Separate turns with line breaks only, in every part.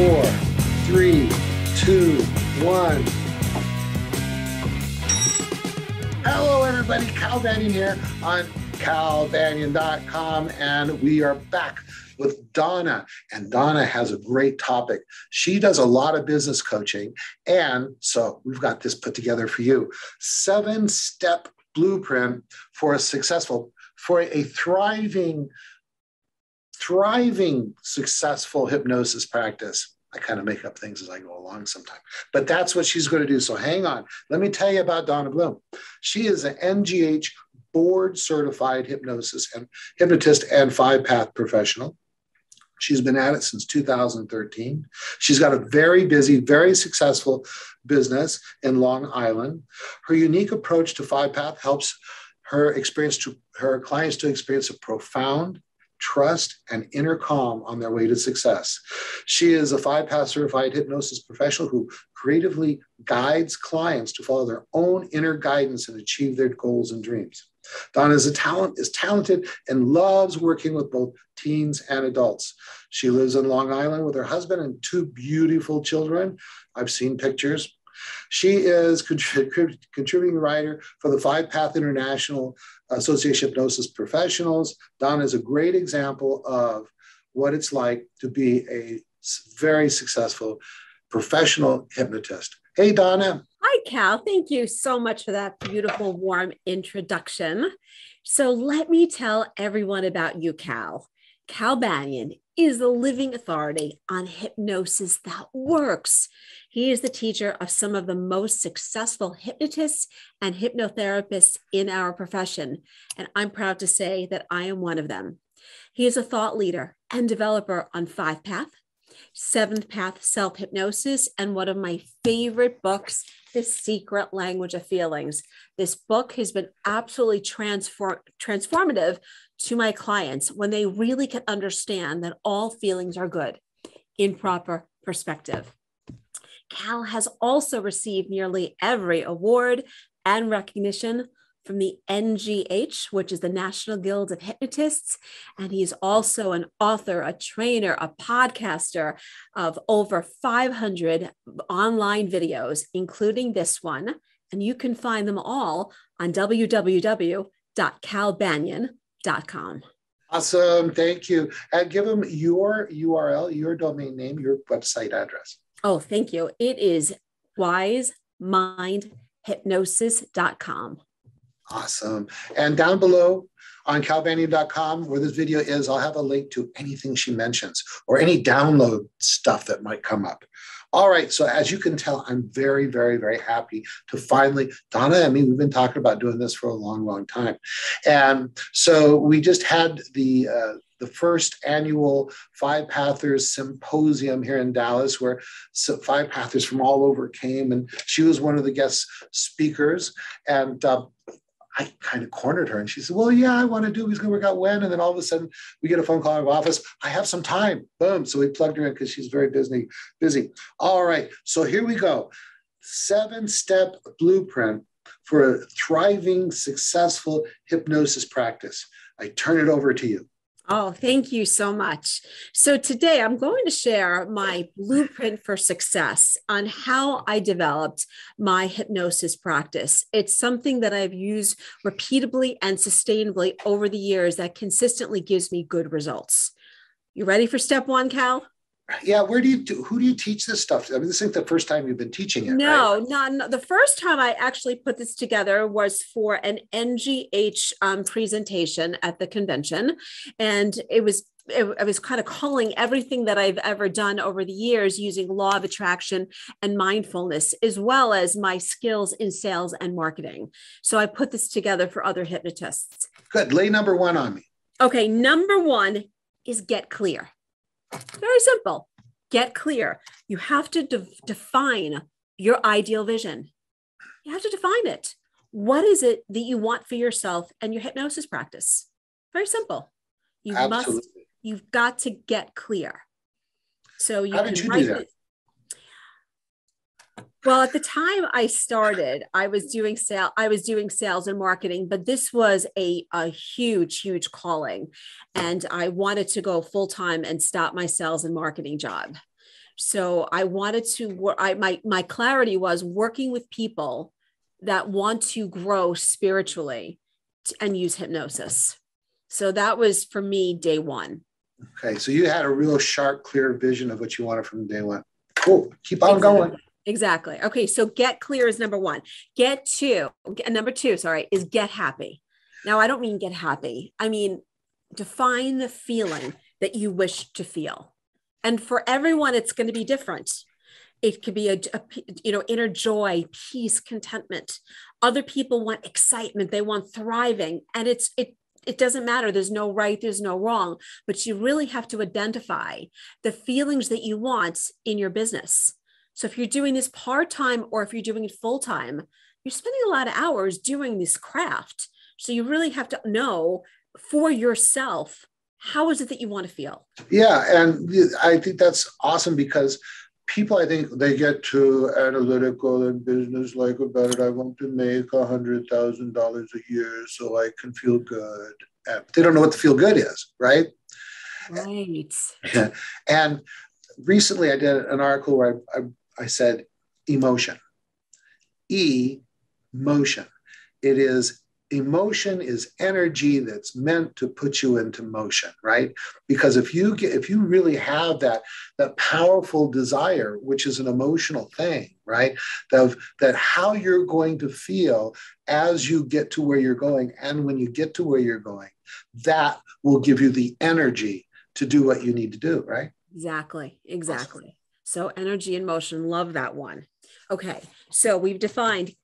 four, three, two, one. Hello, everybody. Cal Banyan here on calbanyan.com, and we are back with Donna. And Donna has a great topic. She does a lot of business coaching. And so we've got this put together for you seven step blueprint for a successful, for a thriving, thriving, successful hypnosis practice. I kind of make up things as I go along sometimes, but that's what she's going to do. So hang on. Let me tell you about Donna Bloom. She is an NGH board certified hypnosis and hypnotist and five path professional. She's been at it since 2013. She's got a very busy, very successful business in Long Island. Her unique approach to five path helps her experience to her clients to experience a profound trust, and inner calm on their way to success. She is a five path certified hypnosis professional who creatively guides clients to follow their own inner guidance and achieve their goals and dreams. Donna is a talent is talented and loves working with both teens and adults. She lives in Long Island with her husband and two beautiful children. I've seen pictures. She is contributing writer for the Five Path International Association of Hypnosis Professionals. Donna is a great example of what it's like to be a very successful professional hypnotist. Hey, Donna.
Hi, Cal. Thank you so much for that beautiful, warm introduction. So, let me tell everyone about you, Cal. Cal Banyan is the living authority on hypnosis that works. He is the teacher of some of the most successful hypnotists and hypnotherapists in our profession. And I'm proud to say that I am one of them. He is a thought leader and developer on Five Path, Seventh Path Self Hypnosis, and one of my favorite books, The Secret Language of Feelings. This book has been absolutely transform- transformative to my clients when they really can understand that all feelings are good in proper perspective. Cal has also received nearly every award and recognition from the NGH, which is the National Guild of Hypnotists. And he's also an author, a trainer, a podcaster of over 500 online videos, including this one. And you can find them all on www.calbanyan.com.
Awesome. Thank you. And give them your URL, your domain name, your website address.
Oh, thank you. It is wisemindhypnosis.com.
Awesome. And down below on calbanyan.com, where this video is, I'll have a link to anything she mentions or any download stuff that might come up. All right. So as you can tell, I'm very, very, very happy to finally, Donna I mean, we've been talking about doing this for a long, long time. And so we just had the uh, the first annual Five Pathers Symposium here in Dallas, where five Pathers from all over came, and she was one of the guest speakers. And uh, I kind of cornered her and she said, Well, yeah, I want to do, he's going to work out when. And then all of a sudden we get a phone call out of office. I have some time. Boom. So we plugged her in because she's very busy, busy. All right. So here we go. Seven step blueprint for a thriving, successful hypnosis practice. I turn it over to you.
Oh, thank you so much. So, today I'm going to share my blueprint for success on how I developed my hypnosis practice. It's something that I've used repeatably and sustainably over the years that consistently gives me good results. You ready for step one, Cal?
Yeah where do you do who do you teach this stuff i mean this isn't the first time you've been teaching it
no
right?
not, not the first time i actually put this together was for an ngh um, presentation at the convention and it was it, I was kind of calling everything that I've ever done over the years using law of attraction and mindfulness, as well as my skills in sales and marketing. So I put this together for other hypnotists.
Good. Lay number one on me.
Okay. Number one is get clear. Very simple. Get clear. You have to de- define your ideal vision. You have to define it. What is it that you want for yourself and your hypnosis practice? Very simple. You Absolutely. must, you've got to get clear. So you
How did you do that? It,
well, at the time I started, I was doing sale, I was doing sales and marketing, but this was a, a huge, huge calling. And I wanted to go full time and stop my sales and marketing job. So I wanted to, I, my, my clarity was working with people that want to grow spiritually and use hypnosis. So that was for me day one.
Okay. So you had a real sharp, clear vision of what you wanted from day one. Cool. Keep on exactly. going.
Exactly. Okay. So get clear is number one. Get two, number two, sorry, is get happy. Now, I don't mean get happy. I mean, define the feeling that you wish to feel. And for everyone, it's going to be different. It could be a, a, you know inner joy, peace, contentment. Other people want excitement. They want thriving, and it's it it doesn't matter. There's no right, there's no wrong, but you really have to identify the feelings that you want in your business. So if you're doing this part time or if you're doing it full time, you're spending a lot of hours doing this craft. So you really have to know for yourself how is it that you want to feel?
Yeah, and I think that's awesome because people, I think they get too analytical and business like about it. I want to make a hundred thousand dollars a year so I can feel good. And they don't know what the feel good is, right?
Right.
And recently, I did an article where I, I, I said emotion. E motion. It is emotion is energy that's meant to put you into motion right because if you get if you really have that that powerful desire which is an emotional thing right of that how you're going to feel as you get to where you're going and when you get to where you're going that will give you the energy to do what you need to do right
exactly exactly. So energy and motion love that one okay so we've defined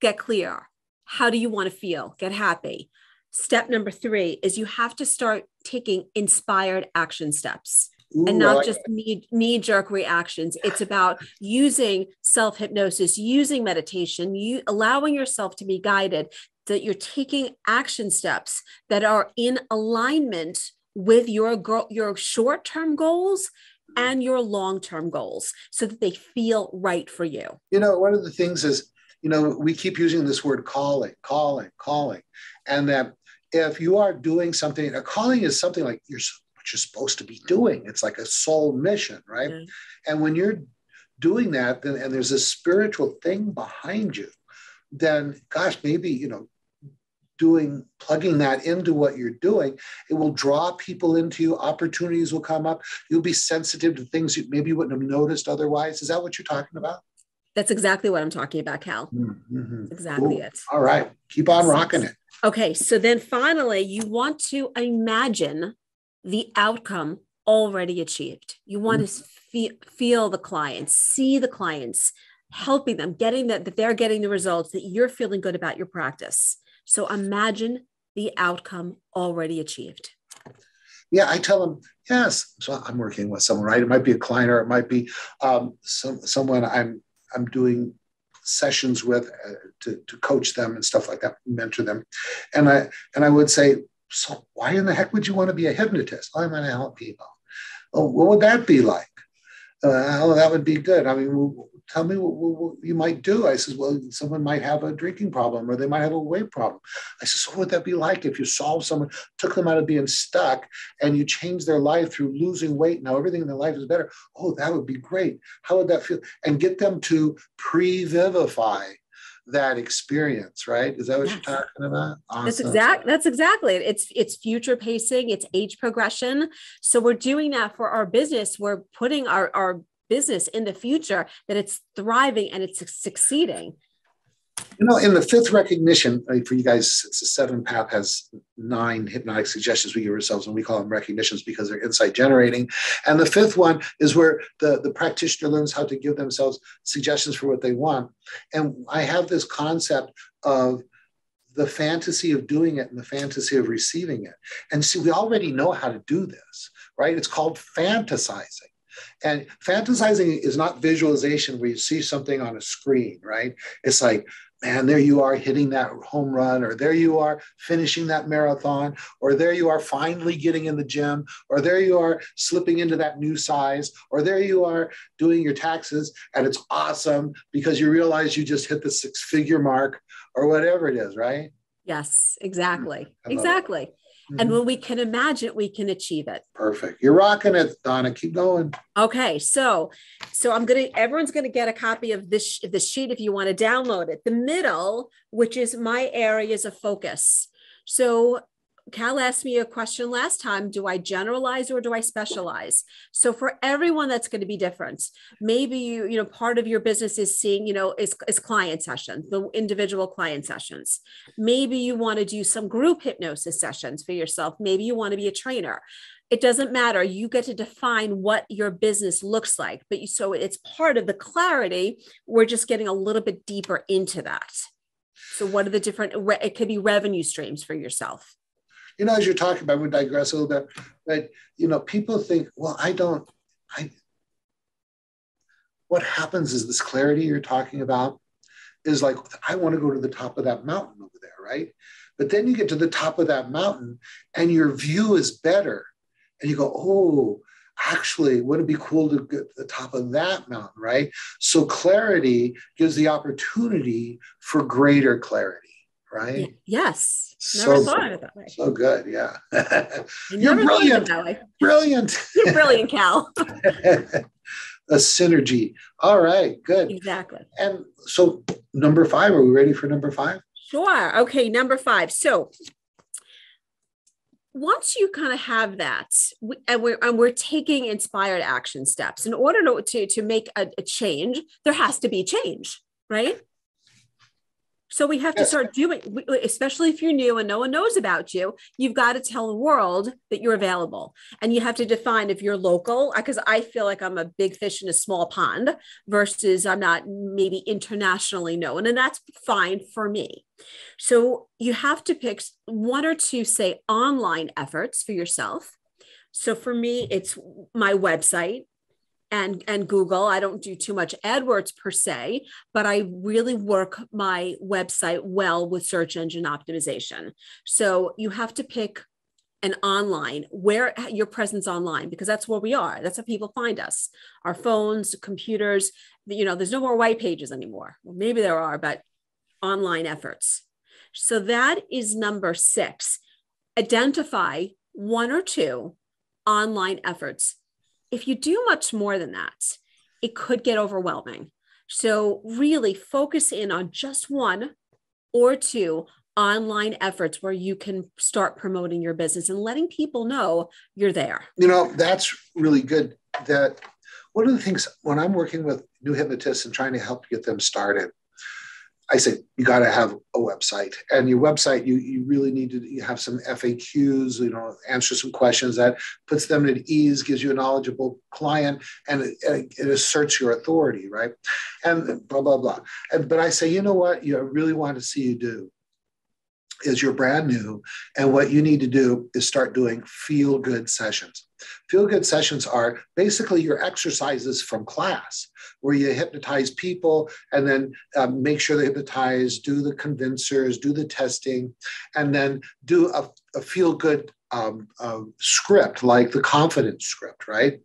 get clear how do you want to feel? Get happy. Step number three is you have to start taking inspired action steps. Ooh, and not like just knee, knee jerk reactions. It's about using self hypnosis, using meditation, you allowing yourself to be guided, that you're taking action steps that are in alignment with your your short term goals and your long term goals, so that they feel right for you.
You know, one of the things is you know, we keep using this word calling, calling, calling. And that if you are doing something, a calling is something like you're what you're supposed to be doing. It's like a soul mission, right? Mm-hmm. And when you're doing that, then and there's a spiritual thing behind you, then gosh, maybe, you know, doing plugging that into what you're doing it will draw people into you opportunities will come up you'll be sensitive to things you maybe wouldn't have noticed otherwise is that what you're talking about
that's exactly what I'm talking about, Cal. Mm-hmm. Exactly cool. it.
All right. Keep on rocking it.
Okay. So then finally, you want to imagine the outcome already achieved. You want mm-hmm. to feel, feel the clients, see the clients, helping them, getting that, that they're getting the results, that you're feeling good about your practice. So imagine the outcome already achieved.
Yeah, I tell them, yes. So I'm working with someone, right? It might be a client or it might be um, some, someone I'm I'm doing sessions with uh, to, to coach them and stuff like that, mentor them. And I and I would say, so why in the heck would you want to be a hypnotist? I'm help people. Oh, what would that be like? Uh, oh, that would be good. I mean, tell me what, what, you might do. I says, well, someone might have a drinking problem or they might have a weight problem. I says, so what would that be like if you solved someone, took them out of being stuck and you changed their life through losing weight? Now everything in their life is better. Oh, that would be great. How would that feel? And get them to pre-vivify that experience, right? Is that what yes. you're talking about?
Awesome. That's exact. That's exactly it. It's it's future pacing. It's age progression. So we're doing that for our business. We're putting our our business in the future that it's thriving and it's succeeding.
You know in the fifth recognition uh, for you guys seven path has nine hypnotic suggestions we give ourselves and we call them recognitions because they're insight generating. And the fifth one is where the, the practitioner learns how to give themselves suggestions for what they want. And i have this concept of the fantasy of doing it and the fantasy of receiving it. And see we already know how to do this right? It's called fantasizing and fantasizing is not visualization where you see something on a screen, right? It's like, man, there you are hitting that home run, or there you are finishing that marathon, or there you are finally getting in the gym, or there you are slipping into that new size, or there you are doing your taxes, and it's awesome because you realize you just hit the six figure mark, or whatever it is, right?
Yes, exactly. Exactly. Mm-hmm. And when we can imagine, we can achieve it.
Perfect. You're rocking it, Donna. Keep going.
Okay, so so I'm gonna. Everyone's gonna get a copy of this this sheet if you want to download it. The middle, which is my areas of focus. So Cal asked me a question last time do I generalize or do I specialize? So for everyone that's going to be different. Maybe you you know part of your business is seeing, you know, is, is client sessions, the individual client sessions. Maybe you want to do some group hypnosis sessions for yourself. Maybe you want to be a trainer. It doesn't matter. You get to define what your business looks like, but you, so it's part of the clarity. We're just getting a little bit deeper into that. So, what are the different? It could be revenue streams for yourself
you know, as you're talking about, we digress a little bit, but you know, people think, well, I don't, I. What happens is this clarity you're talking about is like, I want to go to the top of that mountain over there, right? But then you get to the top of that mountain and your view is better. And you go, oh, actually, wouldn't it be cool to get to the top of that mountain, right? So clarity gives the opportunity for greater clarity right?
Yes. Never so thought of it that way.
So good. Yeah. You're brilliant. Brilliant.
You're brilliant, Cal.
a synergy. All right. Good.
Exactly.
And so, number five, are we ready for number five?
Sure. Okay. Number five. So, once you kind of have that, and we're and we're taking inspired action steps in order to to, to make a, a change, there has to be change, right? So we have to start doing, especially if you're new and no one knows about you, you've got to tell the world that you're available. And you have to define if you're local, uh, because I feel like I'm a big fish in a small pond versus I'm not maybe internationally known. And that's fine for me. So you have to pick one or two, say, online efforts for yourself. So for me, it's my website and and Google. I don't do too much AdWords per se, but I really work my website well with search engine optimization. So you have to pick an online where your presence online because that's where we are. That's how people find us. Our phones computers you know there's no more white pages anymore. Well, maybe there are but online efforts. So that is number six. Identify one or two online efforts if you do much more than that, it could get overwhelming. So, really focus in on just one or two online efforts where you can start promoting your business and letting people know you're there.
You know, that's really good. That one of the things when I'm working with new hypnotists and trying to help get them started, I say you got to have a website, and your website you you really need to you have some FAQs, you know, answer some questions that puts them at ease, gives you a knowledgeable client, and it, it asserts your authority, right? And blah blah blah. And, but I say, you know what? You really want to see you do is you're brand new, and what you need to do is start doing feel good sessions. Feel good sessions are basically your exercises from class, where you hypnotize people and then um, make sure they hypnotize, do the convincers, do the testing, and then do a, a feel good um, uh, script like the confidence script, right?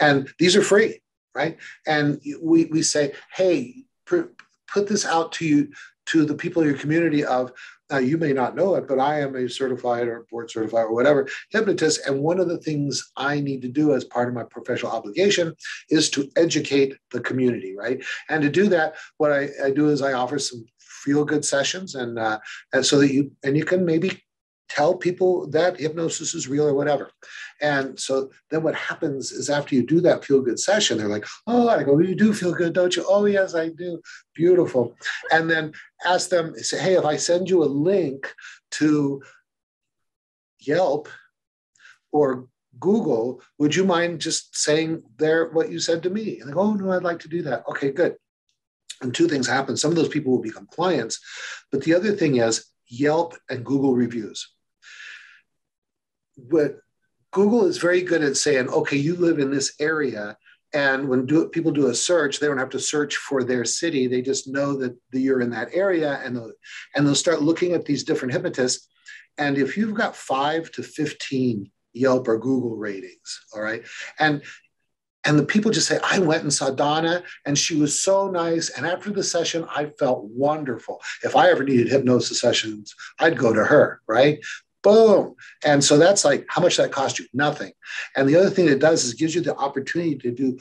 And these are free, right? And we, we say, hey, pr- put this out to you to the people in your community of now, you may not know it, but I am a certified or board certified or whatever hypnotist. And one of the things I need to do as part of my professional obligation is to educate the community, right? And to do that, what I, I do is I offer some feel good sessions and uh, and so that you and you can maybe tell people that hypnosis is real or whatever. And so then what happens is after you do that feel good session, they're like, oh, I go, you do feel good, don't you? Oh, yes, I do. Beautiful. And then ask them, say, hey, if I send you a link to Yelp or Google, would you mind just saying there what you said to me? And they go, oh, no, I'd like to do that. Okay, good. And two things happen. Some of those people will become clients. But the other thing is Yelp and Google reviews what Google is very good at saying, okay, you live in this area. And when do, people do a search, they don't have to search for their city. They just know that you're in that area and they'll, and they'll start looking at these different hypnotists. And if you've got five to 15 Yelp or Google ratings, all right, and and the people just say, I went and saw Donna and she was so nice. And after the session, I felt wonderful. If I ever needed hypnosis sessions, I'd go to her, right? Boom. And so that's like, how much that cost you? Nothing. And the other thing it does is gives you the opportunity to do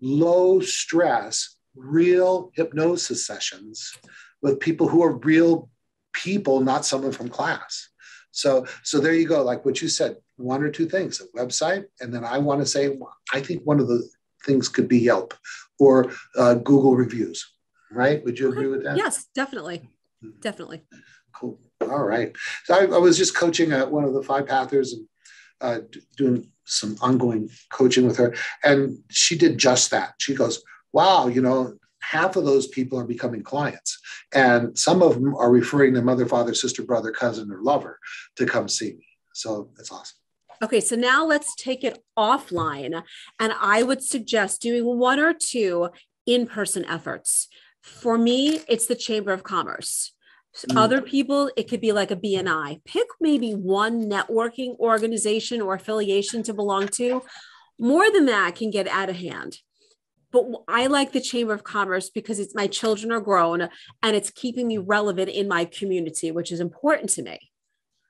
low stress, real hypnosis sessions with people who are real people, not someone from class. So, so there you go. Like what you said, one or two things: a website, and then I want to say, I think one of the things could be Yelp or uh, Google reviews. Right? Would you agree with that?
Yes, definitely, mm-hmm. definitely.
Cool. All right. So I, I was just coaching uh, one of the five pathers and uh, doing some ongoing coaching with her, and she did just that. She goes, "Wow, you know, half of those people are becoming clients. And some of them are referring their mother, father, sister, brother, cousin, or lover to come see me. So that's awesome.
Okay, so now let's take it offline. And I would suggest doing one or two in person efforts. For me, it's the Chamber of Commerce. Mm. Other people, it could be like a BNI. Pick maybe one networking organization or affiliation to belong to. More than that can get out of hand but I like the Chamber of Commerce because it's my children are grown and it's keeping me relevant in my community, which is important to me.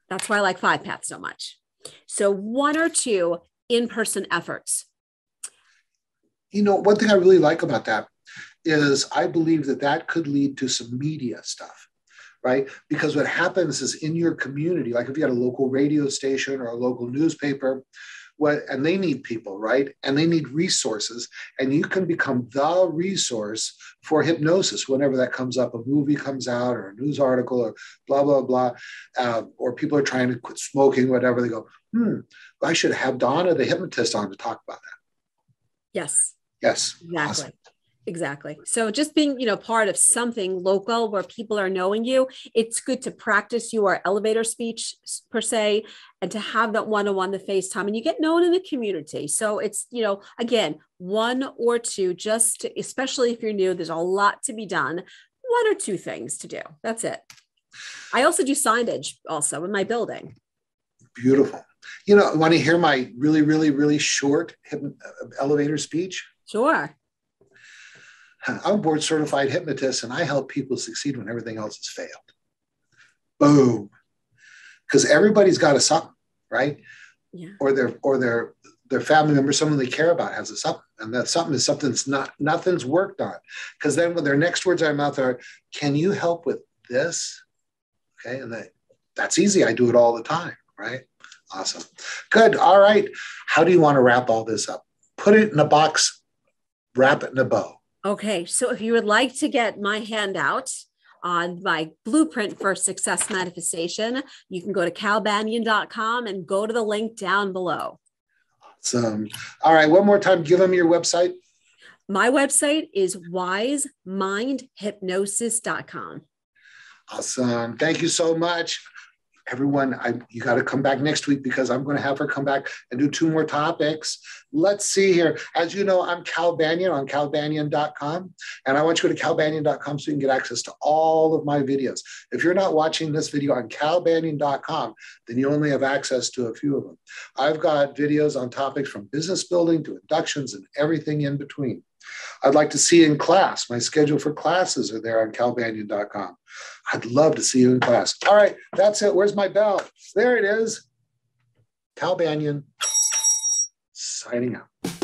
That's why I like Five Paths so much. So, one or two in person efforts.
You know, one thing I really like about that is I believe that that could lead to some media stuff, right? Because what happens is in your community, like if you had a local radio station or a local newspaper, what and they need people right? And they need resources and you can become the resource for hypnosis whenever that comes up a movie comes out or a news article or blah blah blah uh, or people are trying to quit smoking whatever they go hmm i should have donna the hypnotist on to talk about that.
Yes.
Yes.
Exactly. Awesome. Exactly. So just being, you know, part of something local where people are knowing you, it's good to practice your elevator speech per se and to have that one-on-one the FaceTime and you get known in the community. So it's, you know, again, one or two, just to, especially if you're new, there's a lot to be done. One or two things to do. That's it. I also do signage also in my building.
Beautiful. You know, want to hear my really, really, really short uh, elevator speech?
Sure.
I'm board certified hypnotist and I help people succeed when everything else has failed. Boom. Because everybody's got a something, right?
Yeah.
Or their or their their family member, someone they care about has a something. And that something is something that's not nothing's worked on. Because then when their next words out of mouth are, can you help with this? Okay. And that that's easy. I do it all the time, right? Awesome. Good. All right. How do you want to wrap all this up? Put it in a box, wrap it in a bow.
Okay, so if you would like to get my handout on my blueprint for success manifestation, you can go to calbanyan.com and go to the link down below.
Awesome. All right, one more time, give them your website.
My website is wisemindhypnosis.com.
Awesome. Thank you so much everyone, I, you got to come back next week because I'm going to have her come back and do two more topics. Let's see here. As you know, I'm Cal Banyan on calbanyan.com, and I want you to go to calbanyan.com so you can get access to all of my videos. If you're not watching this video on calbanyan.com, then you only have access to a few of them. I've got videos on topics from business building to inductions and everything in between. I'd like to see you in class. My schedule for classes are there on calbanyan.com. I'd love to see you in class. All right, that's it. Where's my bell? There it is. Cal Banyan signing out.